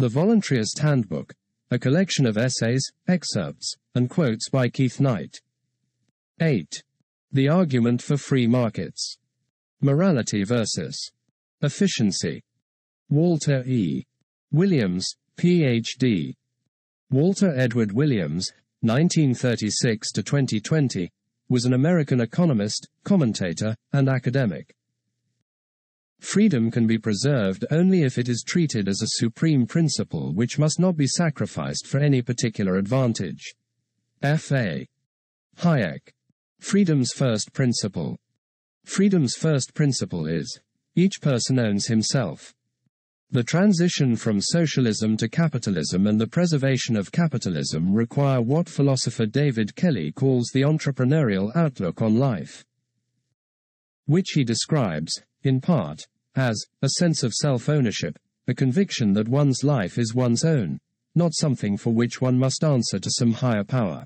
The Voluntaryist Handbook, a collection of essays, excerpts, and quotes by Keith Knight. 8. The Argument for Free Markets. Morality versus Efficiency. Walter E. Williams, Ph.D. Walter Edward Williams, 1936 to 2020, was an American economist, commentator, and academic. Freedom can be preserved only if it is treated as a supreme principle which must not be sacrificed for any particular advantage. F.A. Hayek. Freedom's first principle. Freedom's first principle is each person owns himself. The transition from socialism to capitalism and the preservation of capitalism require what philosopher David Kelley calls the entrepreneurial outlook on life, which he describes, in part, as a sense of self-ownership, a conviction that one's life is one's own, not something for which one must answer to some higher power.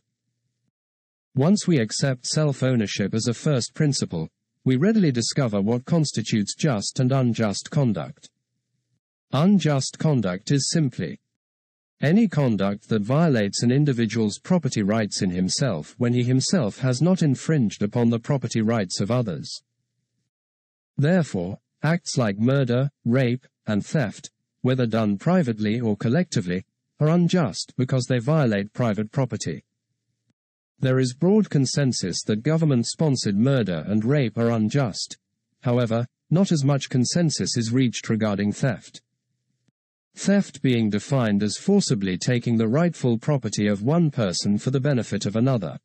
Once we accept self-ownership as a first principle, we readily discover what constitutes just and unjust conduct. Unjust conduct is simply any conduct that violates an individual's property rights in himself when he himself has not infringed upon the property rights of others. Therefore, acts like murder, rape, and theft, whether done privately or collectively, are unjust because they violate private property. There is broad consensus that government-sponsored murder and rape are unjust. However, not as much consensus is reached regarding theft. Theft being defined as forcibly taking the rightful property of one person for the benefit of another.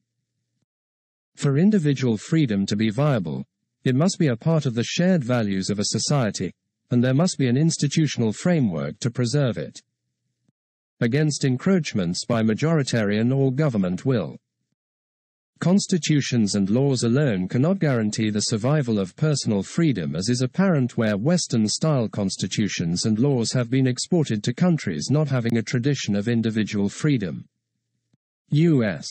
For individual freedom to be viable, it must be a part of the shared values of a society, and there must be an institutional framework to preserve it. Against encroachments by majoritarian or government will. Constitutions and laws alone cannot guarantee the survival of personal freedom as is apparent where Western-style constitutions and laws have been exported to countries not having a tradition of individual freedom. U.S.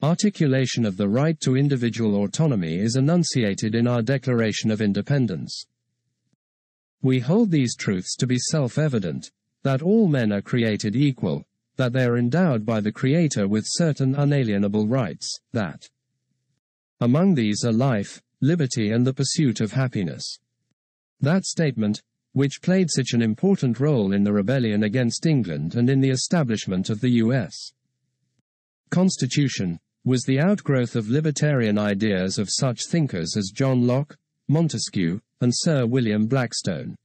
Articulation of the right to individual autonomy is enunciated in our Declaration of Independence. We hold these truths to be self-evident, that all men are created equal, that they are endowed by the Creator with certain unalienable rights, that among these are life, liberty and the pursuit of happiness. That statement, which played such an important role in the rebellion against England and in the establishment of the U.S. Constitution, was the outgrowth of libertarian ideas of such thinkers as John Locke, Montesquieu, and Sir William Blackstone.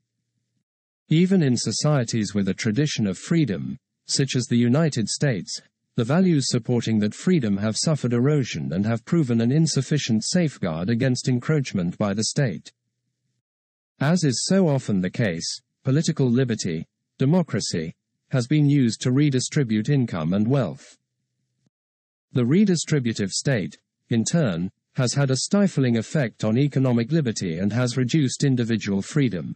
Even in societies with a tradition of freedom, such as the United States, the values supporting that freedom have suffered erosion and have proven an insufficient safeguard against encroachment by the state. As is so often the case, political liberty, democracy, has been used to redistribute income and wealth. The redistributive state, in turn, has had a stifling effect on economic liberty and has reduced individual freedom.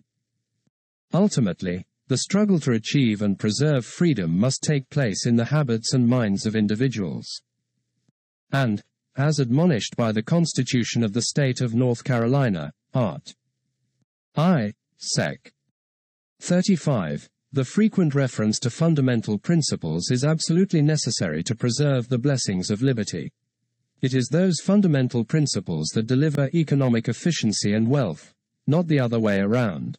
Ultimately, the struggle to achieve and preserve freedom must take place in the habits and minds of individuals. And, as admonished by the Constitution of the State of North Carolina, Art. I. Sec. 35. The frequent reference to fundamental principles is absolutely necessary to preserve the blessings of liberty. It is those fundamental principles that deliver economic efficiency and wealth, not the other way around.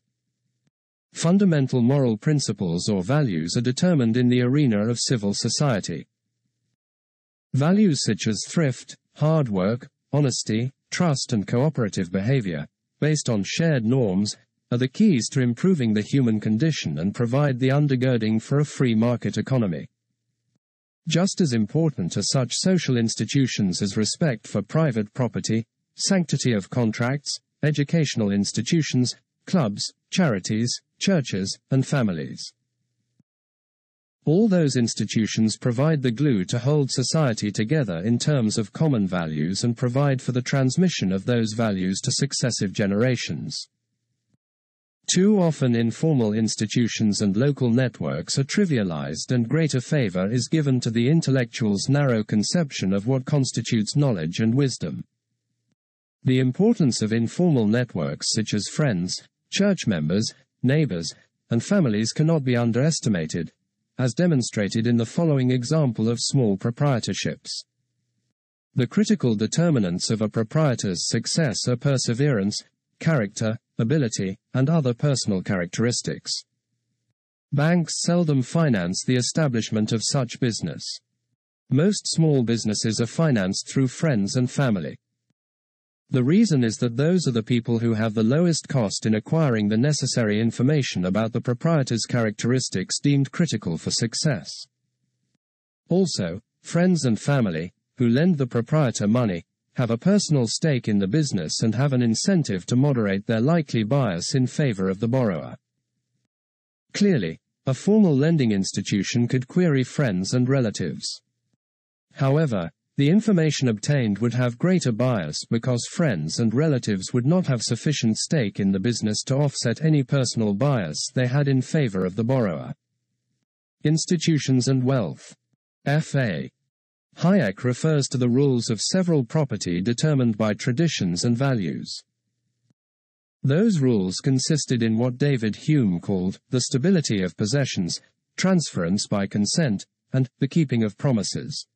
Fundamental moral principles or values are determined in the arena of civil society. Values such as thrift, hard work, honesty, trust and cooperative behavior, based on shared norms, are the keys to improving the human condition and provide the undergirding for a free market economy. Just as important are such social institutions as respect for private property, sanctity of contracts, educational institutions, clubs, charities, churches, and families. All those institutions provide the glue to hold society together in terms of common values and provide for the transmission of those values to successive generations. Too often informal institutions and local networks are trivialized and greater favor is given to the intellectual's narrow conception of what constitutes knowledge and wisdom. The importance of informal networks such as friends, church members, neighbors, and families cannot be underestimated, as demonstrated in the following example of small proprietorships. The critical determinants of a proprietor's success are perseverance, character, ability, and other personal characteristics. Banks seldom finance the establishment of such business. Most small businesses are financed through friends and family. The reason is that those are the people who have the lowest cost in acquiring the necessary information about the proprietor's characteristics deemed critical for success. Also, friends and family, who lend the proprietor money, have a personal stake in the business and have an incentive to moderate their likely bias in favor of the borrower. Clearly, a formal lending institution could query friends and relatives. However, the information obtained would have greater bias because friends and relatives would not have sufficient stake in the business to offset any personal bias they had in favor of the borrower. Institutions and Wealth. F.A. Hayek refers to the rules of several property determined by traditions and values. Those rules consisted in what David Hume called the stability of possessions, transference by consent, and the keeping of promises.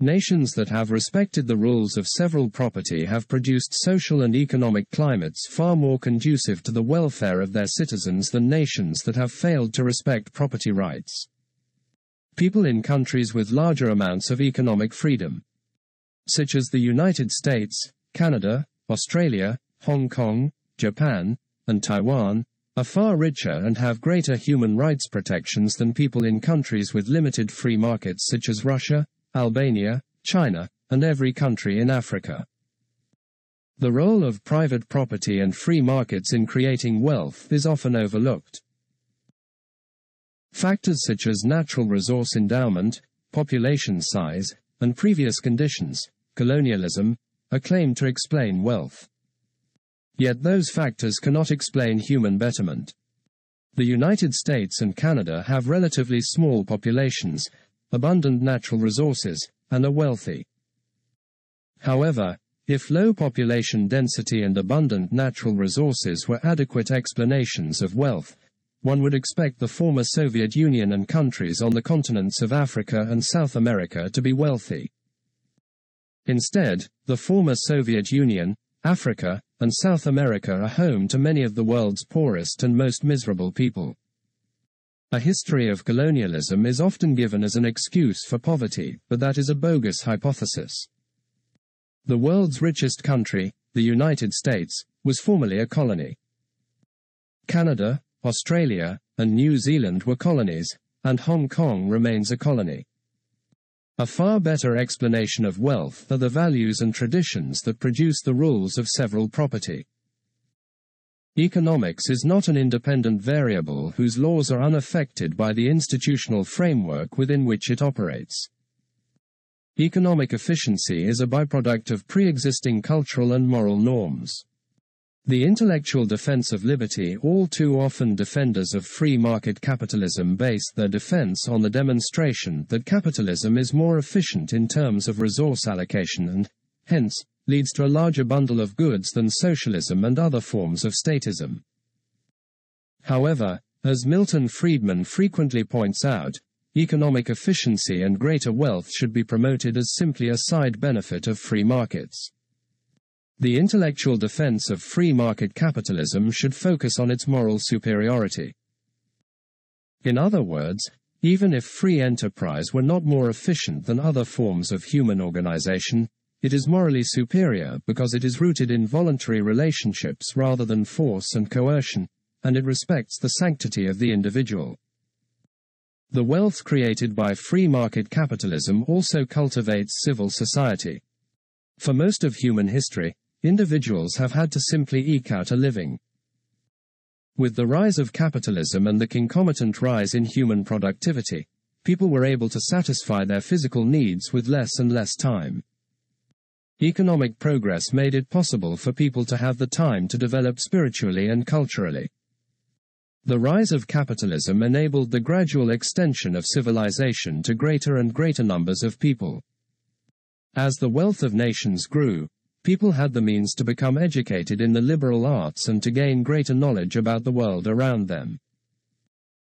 Nations that have respected the rules of several property have produced social and economic climates far more conducive to the welfare of their citizens than nations that have failed to respect property rights. People in countries with larger amounts of economic freedom, such as the United States, Canada, Australia, Hong Kong, Japan, and Taiwan, are far richer and have greater human rights protections than people in countries with limited free markets such as Russia, Albania, China, and every country in Africa. The role of private property and free markets in creating wealth is often overlooked. Factors such as natural resource endowment, population size, and previous conditions, colonialism, are claimed to explain wealth. Yet those factors cannot explain human betterment. The United States and Canada have relatively small populations, abundant natural resources, and are wealthy. However, if low population density and abundant natural resources were adequate explanations of wealth, one would expect the former Soviet Union and countries on the continents of Africa and South America to be wealthy. Instead, the former Soviet Union, Africa, and South America are home to many of the world's poorest and most miserable people. A history of colonialism is often given as an excuse for poverty, but that is a bogus hypothesis. The world's richest country, the United States, was formerly a colony. Canada, Australia, and New Zealand were colonies, and Hong Kong remains a colony. A far better explanation of wealth are the values and traditions that produce the rules of several property. Economics is not an independent variable whose laws are unaffected by the institutional framework within which it operates. Economic efficiency is a byproduct of pre-existing cultural and moral norms. The intellectual defense of liberty all too often defenders of free market capitalism base their defense on the demonstration that capitalism is more efficient in terms of resource allocation and, hence, leads to a larger bundle of goods than socialism and other forms of statism. However, as Milton Friedman frequently points out, economic efficiency and greater wealth should be promoted as simply a side benefit of free markets. The intellectual defense of free market capitalism should focus on its moral superiority. In other words, even if free enterprise were not more efficient than other forms of human organization, it is morally superior because it is rooted in voluntary relationships rather than force and coercion, and it respects the sanctity of the individual. The wealth created by free market capitalism also cultivates civil society. For most of human history, individuals have had to simply eke out a living. With the rise of capitalism and the concomitant rise in human productivity, people were able to satisfy their physical needs with less and less time. Economic progress made it possible for people to have the time to develop spiritually and culturally. The rise of capitalism enabled the gradual extension of civilization to greater and greater numbers of people. As the wealth of nations grew, people had the means to become educated in the liberal arts and to gain greater knowledge about the world around them.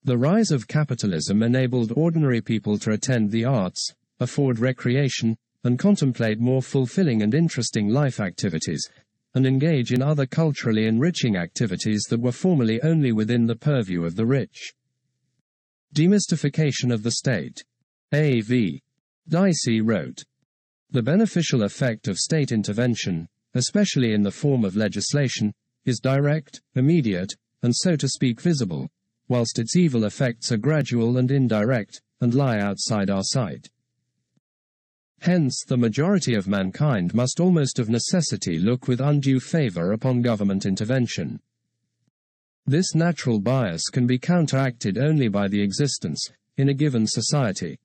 The rise of capitalism enabled ordinary people to attend the arts, afford recreation, and contemplate more fulfilling and interesting life activities, and engage in other culturally enriching activities that were formerly only within the purview of the rich. Demystification of the State. A.V. Dicey wrote, The beneficial effect of state intervention, especially in the form of legislation, is direct, immediate, and so to speak visible, whilst its evil effects are gradual and indirect, and lie outside our sight. Hence, the majority of mankind must almost of necessity look with undue favor upon government intervention. This natural bias can be counteracted only by the existence, in a given society,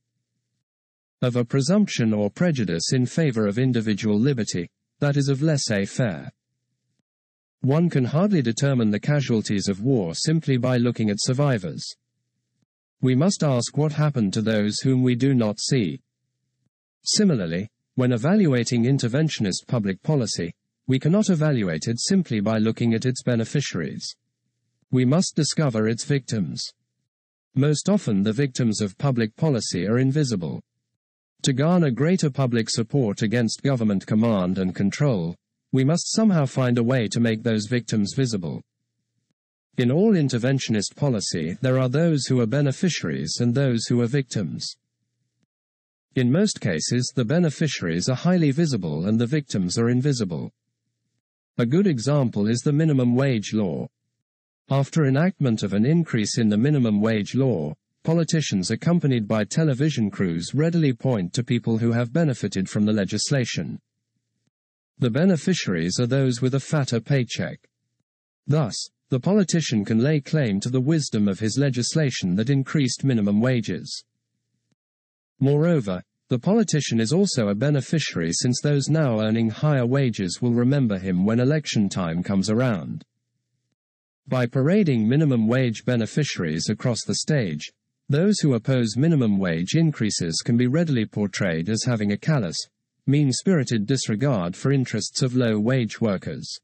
of a presumption or prejudice in favor of individual liberty, that is of laissez-faire. One can hardly determine the casualties of war simply by looking at survivors. We must ask what happened to those whom we do not see. Similarly, when evaluating interventionist public policy, we cannot evaluate it simply by looking at its beneficiaries. We must discover its victims. Most often the victims of public policy are invisible. To garner greater public support against government command and control, we must somehow find a way to make those victims visible. In all interventionist policy, there are those who are beneficiaries and those who are victims. In most cases, the beneficiaries are highly visible and the victims are invisible. A good example is the minimum wage law. After enactment of an increase in the minimum wage law, politicians accompanied by television crews readily point to people who have benefited from the legislation. The beneficiaries are those with a fatter paycheck. Thus, the politician can lay claim to the wisdom of his legislation that increased minimum wages. Moreover, the politician is also a beneficiary since those now earning higher wages will remember him when election time comes around. By parading minimum wage beneficiaries across the stage, those who oppose minimum wage increases can be readily portrayed as having a callous, mean-spirited disregard for interests of low-wage workers.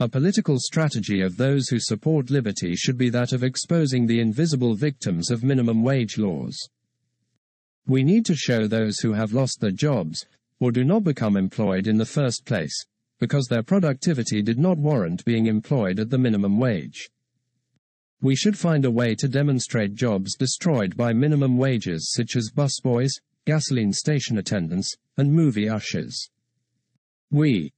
A political strategy of those who support liberty should be that of exposing the invisible victims of minimum wage laws. We need to show those who have lost their jobs, or do not become employed in the first place, because their productivity did not warrant being employed at the minimum wage. We should find a way to demonstrate jobs destroyed by minimum wages such as busboys, gasoline station attendants, and movie ushers. We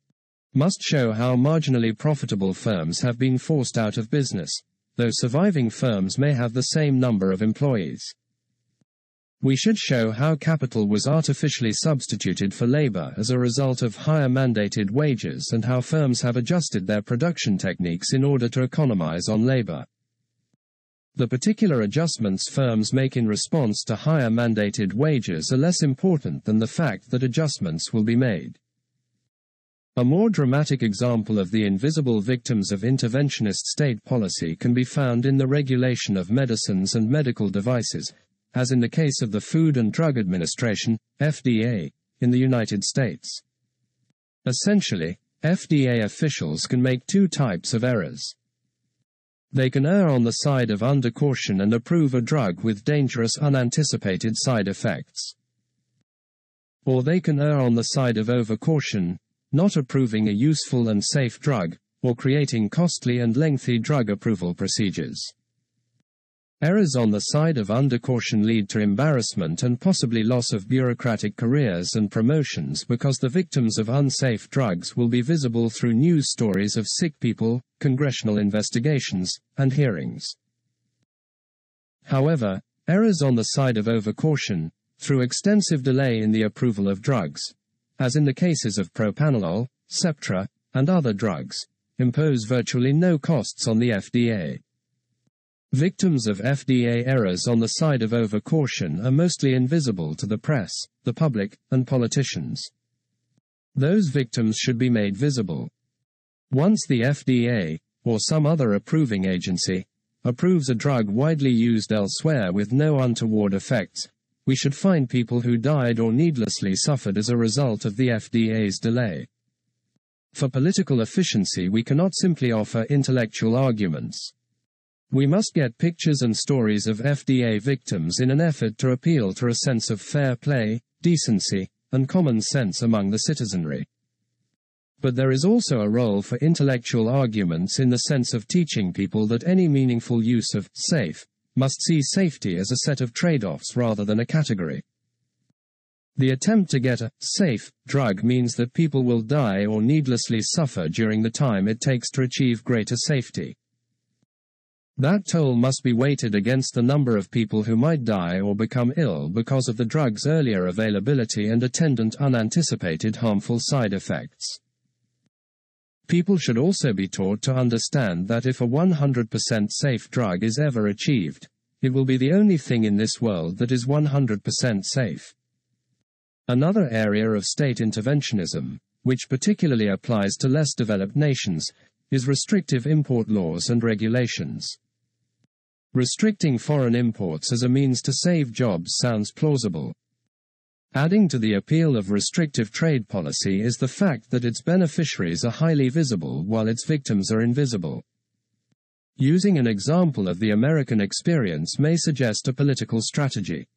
must show how marginally profitable firms have been forced out of business, though surviving firms may have the same number of employees. We should show how capital was artificially substituted for labor as a result of higher mandated wages and how firms have adjusted their production techniques in order to economize on labor. The particular adjustments firms make in response to higher mandated wages are less important than the fact that adjustments will be made. A more dramatic example of the invisible victims of interventionist state policy can be found in the regulation of medicines and medical devices, as in the case of the Food and Drug Administration, FDA, in the United States. Essentially, FDA officials can make two types of errors. They can err on the side of undercaution and approve a drug with dangerous unanticipated side effects. Or they can err on the side of overcaution, not approving a useful and safe drug, or creating costly and lengthy drug approval procedures. Errors on the side of undercaution lead to embarrassment and possibly loss of bureaucratic careers and promotions because the victims of unsafe drugs will be visible through news stories of sick people, congressional investigations, and hearings. However, errors on the side of overcaution, through extensive delay in the approval of drugs, as in the cases of propranolol, Septra, and other drugs, impose virtually no costs on the FDA. Victims of FDA errors on the side of overcaution are mostly invisible to the press, the public, and politicians. Those victims should be made visible. Once the FDA, or some other approving agency, approves a drug widely used elsewhere with no untoward effects, we should find people who died or needlessly suffered as a result of the FDA's delay. For political efficiency, we cannot simply offer intellectual arguments. We must get pictures and stories of FDA victims in an effort to appeal to a sense of fair play, decency, and common sense among the citizenry. But there is also a role for intellectual arguments in the sense of teaching people that any meaningful use of safe must see safety as a set of trade offs rather than a category. The attempt to get a safe drug means that people will die or needlessly suffer during the time it takes to achieve greater safety. That toll must be weighted against the number of people who might die or become ill because of the drug's earlier availability and attendant unanticipated harmful side effects. People should also be taught to understand that if a 100% safe drug is ever achieved, it will be the only thing in this world that is 100% safe. Another area of state interventionism, which particularly applies to less developed nations, is restrictive import laws and regulations. Restricting foreign imports as a means to save jobs sounds plausible. Adding to the appeal of restrictive trade policy is the fact that its beneficiaries are highly visible while its victims are invisible. Using an example of the American experience may suggest a political strategy.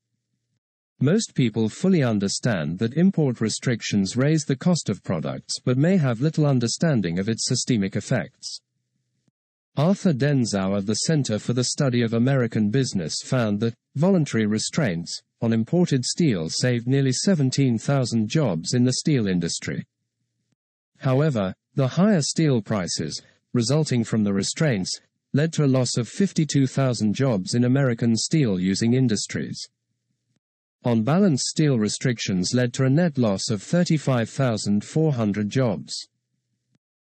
Most people fully understand that import restrictions raise the cost of products but may have little understanding of its systemic effects. Arthur Denzau of the Center for the Study of American Business found that voluntary restraints on imported steel saved nearly 17,000 jobs in the steel industry. However, the higher steel prices, resulting from the restraints, led to a loss of 52,000 jobs in American steel using industries. On balance, steel restrictions led to a net loss of 35,400 jobs.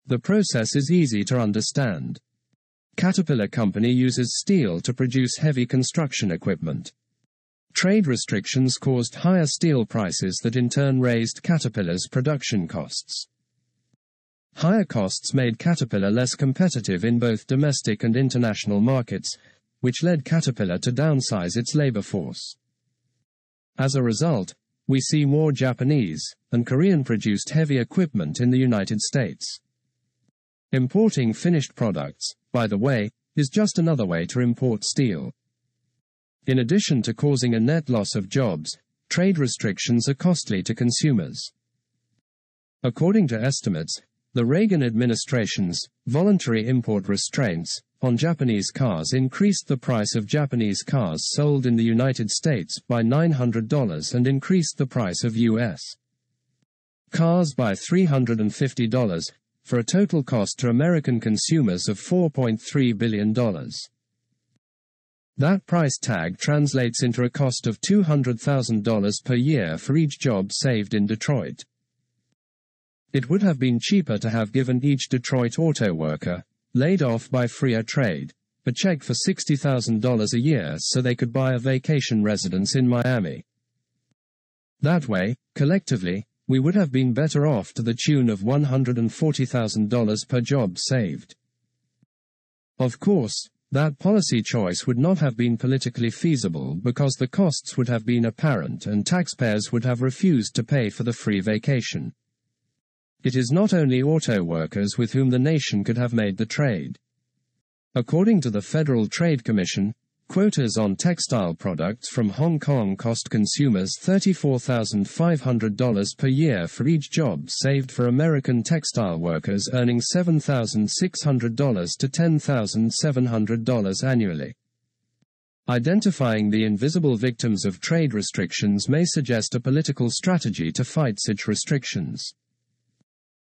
The process is easy to understand. Caterpillar Company uses steel to produce heavy construction equipment. Trade restrictions caused higher steel prices that in turn raised Caterpillar's production costs. Higher costs made Caterpillar less competitive in both domestic and international markets, which led Caterpillar to downsize its labor force. As a result, we see more Japanese and Korean produced heavy equipment in the United States. Importing finished products, by the way, is just another way to import steel. In addition to causing a net loss of jobs, trade restrictions are costly to consumers. According to estimates, the Reagan administration's voluntary import restraints on Japanese cars increased the price of Japanese cars sold in the United States by $900 and increased the price of U.S. cars by $350, for a total cost to American consumers of $4.3 billion. That price tag translates into a cost of $200,000 per year for each job saved in Detroit. It would have been cheaper to have given each Detroit auto worker, laid off by freer trade, a check for $60,000 a year so they could buy a vacation residence in Miami. That way, collectively, we would have been better off to the tune of $140,000 per job saved. Of course, that policy choice would not have been politically feasible because the costs would have been apparent and taxpayers would have refused to pay for the free vacation. It is not only auto workers with whom the nation could have made the trade. According to the Federal Trade Commission, Quotas on textile products from Hong Kong cost consumers $34,500 per year for each job saved for American textile workers earning $7,600 to $10,700 annually. Identifying the invisible victims of trade restrictions may suggest a political strategy to fight such restrictions.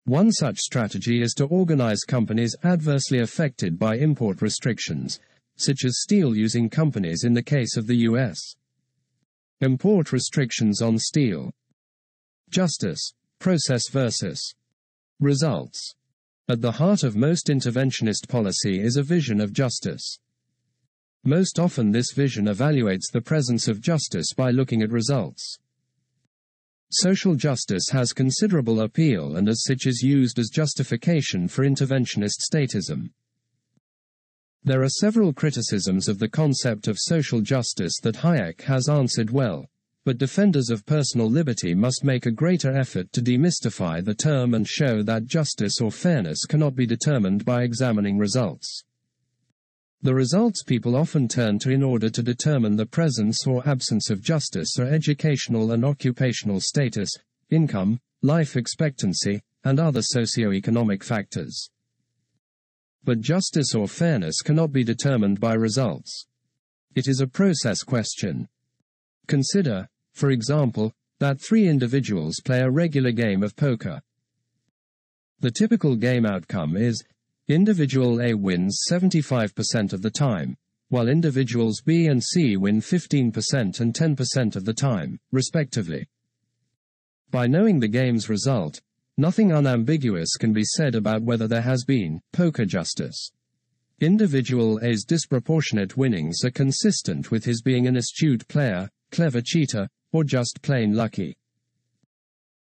One such strategy is to organize companies adversely affected by import restrictions, such as steel using companies in the case of the U.S. Import restrictions on steel. Justice, process versus results. At the heart of most interventionist policy is a vision of justice. Most often, this vision evaluates the presence of justice by looking at results. Social justice has considerable appeal and as such is used as justification for interventionist statism. There are several criticisms of the concept of social justice that Hayek has answered well, but defenders of personal liberty must make a greater effort to demystify the term and show that justice or fairness cannot be determined by examining results. The results people often turn to in order to determine the presence or absence of justice are educational and occupational status, income, life expectancy, and other socio-economic factors. But justice or fairness cannot be determined by results. It is a process question. Consider, for example, that three individuals play a regular game of poker. The typical game outcome is Individual A wins 75% of the time, while individuals B and C win 15% and 10% of the time, respectively. By knowing the game's result, nothing unambiguous can be said about whether there has been poker justice. Individual A's disproportionate winnings are consistent with his being an astute player, clever cheater, or just plain lucky.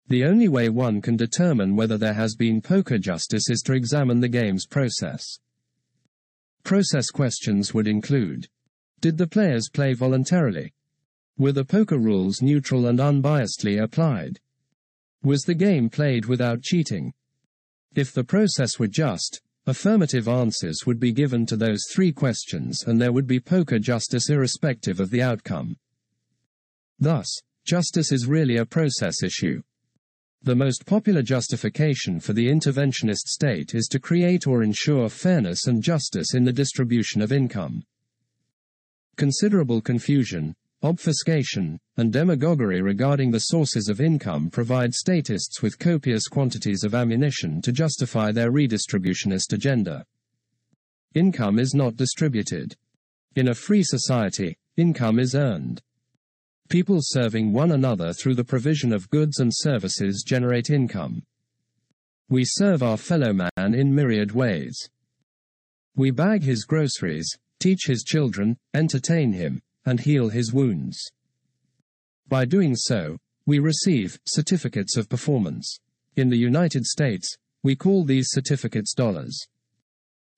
The only way one can determine whether there has been poker justice is to examine the game's process. Process questions would include Did the players play voluntarily? Were the poker rules neutral and unbiasedly applied? Was the game played without cheating? If the process were just, affirmative answers would be given to those three questions and there would be poker justice irrespective of the outcome. Thus, justice is really a process issue. The most popular justification for the interventionist state is to create or ensure fairness and justice in the distribution of income. Considerable confusion, obfuscation, and demagoguery regarding the sources of income provide statists with copious quantities of ammunition to justify their redistributionist agenda. Income is not distributed. In a free society, income is earned. People serving one another through the provision of goods and services generate income. We serve our fellow man in myriad ways. We bag his groceries, teach his children, entertain him, and heal his wounds. By doing so, we receive certificates of performance. In the United States, we call these certificates dollars.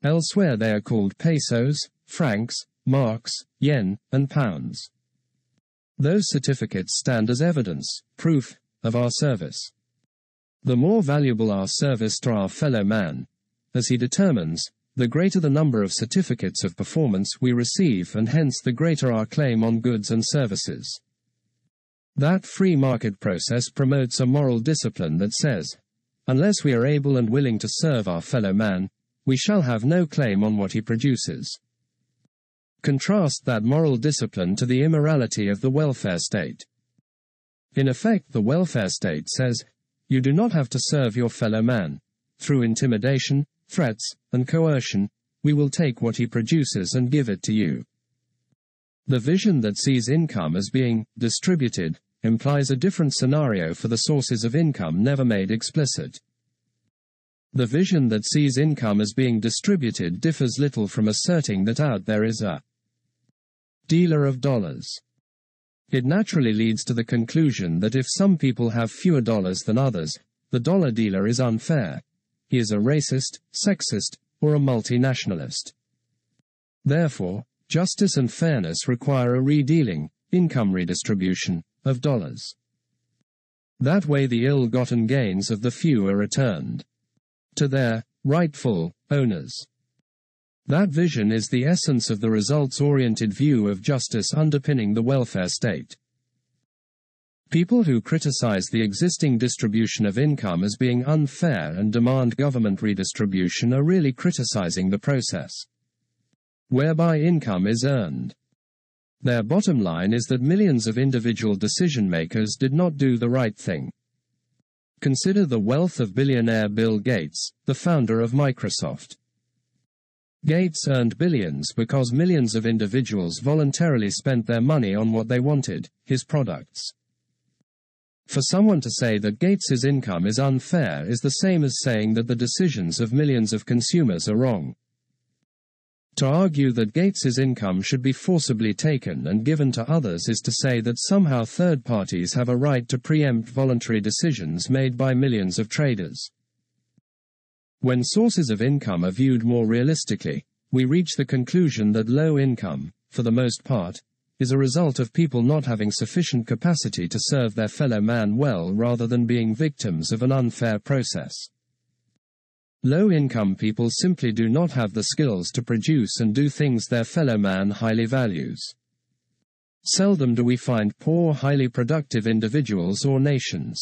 Elsewhere they are called pesos, francs, marks, yen, and pounds. Those certificates stand as evidence, proof, of our service. The more valuable our service to our fellow man, as he determines, the greater the number of certificates of performance we receive and hence the greater our claim on goods and services. That free market process promotes a moral discipline that says, unless we are able and willing to serve our fellow man, we shall have no claim on what he produces. Contrast that moral discipline to the immorality of the welfare state. In effect, the welfare state says, you do not have to serve your fellow man. Through intimidation, threats, and coercion, we will take what he produces and give it to you. The vision that sees income as being distributed implies a different scenario for the sources of income never made explicit. The vision that sees income as being distributed differs little from asserting that out there is a dealer of dollars. It naturally leads to the conclusion that if some people have fewer dollars than others, the dollar dealer is unfair. He is a racist, sexist, or a multinationalist. Therefore, justice and fairness require a redealing, income redistribution, of dollars. That way the ill-gotten gains of the few are returned to their rightful owners. That vision is the essence of the results-oriented view of justice underpinning the welfare state. People who criticize the existing distribution of income as being unfair and demand government redistribution are really criticizing the process whereby income is earned. Their bottom line is that millions of individual decision makers did not do the right thing. Consider the wealth of billionaire Bill Gates, the founder of Microsoft. Gates earned billions because millions of individuals voluntarily spent their money on what they wanted, his products. For someone to say that Gates's income is unfair is the same as saying that the decisions of millions of consumers are wrong. To argue that Gates's income should be forcibly taken and given to others is to say that somehow third parties have a right to preempt voluntary decisions made by millions of traders. When sources of income are viewed more realistically, we reach the conclusion that low income, for the most part, is a result of people not having sufficient capacity to serve their fellow man well rather than being victims of an unfair process. Low income people simply do not have the skills to produce and do things their fellow man highly values. Seldom do we find poor, highly productive individuals or nations.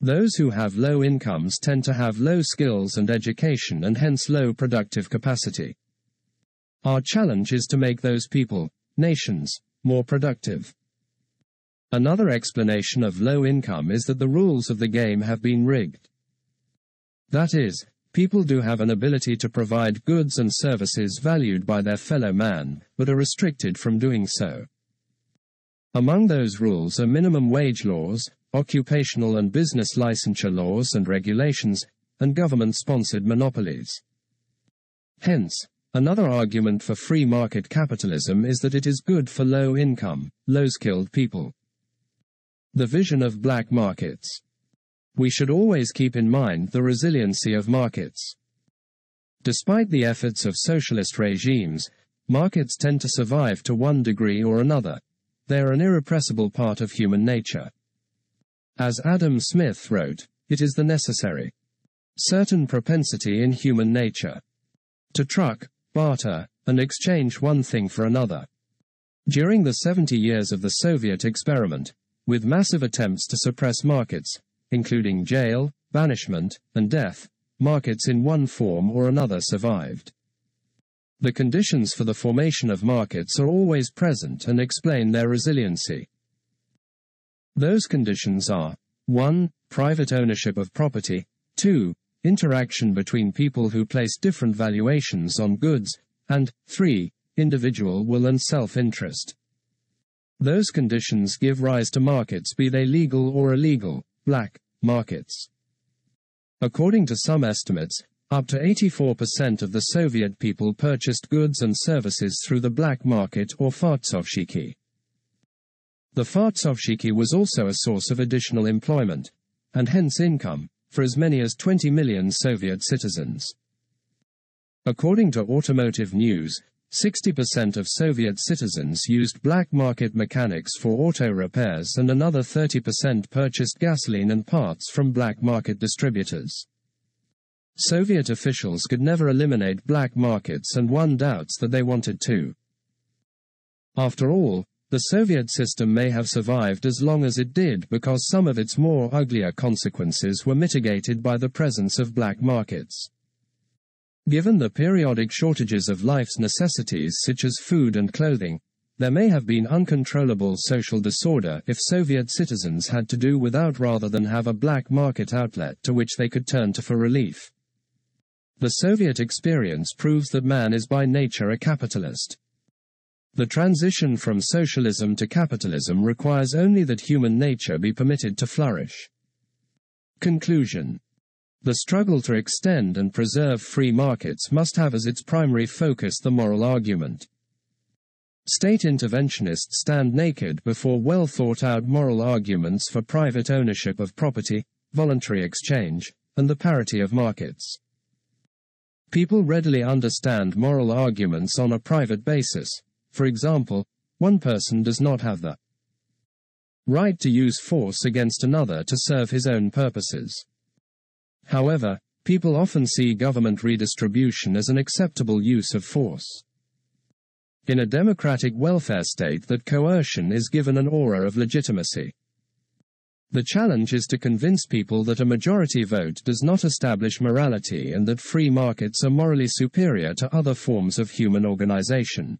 Those who have low incomes tend to have low skills and education and hence low productive capacity. Our challenge is to make those people, nations, more productive. Another explanation of low income is that the rules of the game have been rigged. That is, people do have an ability to provide goods and services valued by their fellow man, but are restricted from doing so. Among those rules are minimum wage laws, occupational and business licensure laws and regulations, and government-sponsored monopolies. Hence, another argument for free market capitalism is that it is good for low-income, low-skilled people. The vision of black markets. We should always keep in mind the resiliency of markets. Despite the efforts of socialist regimes, markets tend to survive to one degree or another. They are an irrepressible part of human nature. As Adam Smith wrote, it is the necessary certain propensity in human nature to truck, barter, and exchange one thing for another. During the 70 years of the Soviet experiment, with massive attempts to suppress markets, including jail, banishment, and death, markets in one form or another survived. The conditions for the formation of markets are always present and explain their resiliency. Those conditions are 1. Private ownership of property, 2. Interaction between people who place different valuations on goods, and 3. Individual will and self interest. Those conditions give rise to markets, be they legal or illegal, black markets. According to some estimates, up to 84% of the Soviet people purchased goods and services through the black market or fartsovshiki. The fartsovshiki was also a source of additional employment, and hence income, for as many as 20 million Soviet citizens. According to Automotive News, 60% of Soviet citizens used black market mechanics for auto repairs and another 30% purchased gasoline and parts from black market distributors. Soviet officials could never eliminate black markets and one doubts that they wanted to. After all, the Soviet system may have survived as long as it did because some of its more uglier consequences were mitigated by the presence of black markets. Given the periodic shortages of life's necessities such as food and clothing, there may have been uncontrollable social disorder if Soviet citizens had to do without rather than have a black market outlet to which they could turn to for relief. The Soviet experience proves that man is by nature a capitalist. The transition from socialism to capitalism requires only that human nature be permitted to flourish. Conclusion the struggle to extend and preserve free markets must have as its primary focus the moral argument. State interventionists stand naked before well thought out moral arguments for private ownership of property, voluntary exchange, and the parity of markets. People readily understand moral arguments on a private basis. For example, one person does not have the right to use force against another to serve his own purposes. However, people often see government redistribution as an acceptable use of force. In a democratic welfare state that coercion is given an aura of legitimacy. The challenge is to convince people that a majority vote does not establish morality and that free markets are morally superior to other forms of human organization.